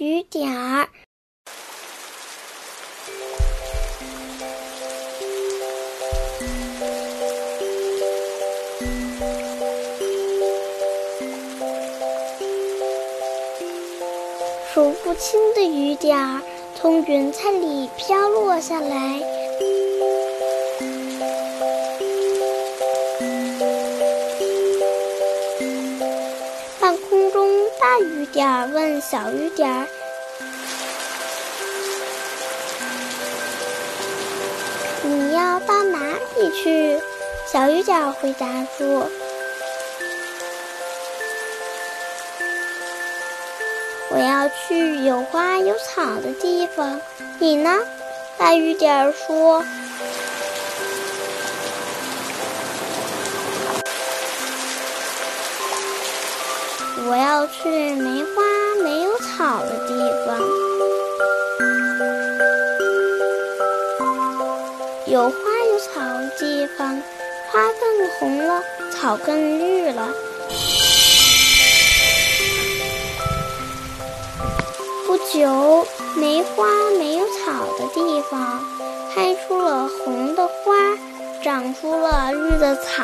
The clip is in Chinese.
雨点儿。数不清的雨点儿从云彩里飘落下来。大雨点儿问小雨点儿：“你要到哪里去？”小雨点儿回答说。我要去有花有草的地方，你呢？大雨点儿说：“我要去没花没有草的地方，有花有草的地方，花更红了，草更绿了。”不久，没花没有草的地方，开出了红的花，长出了绿的草。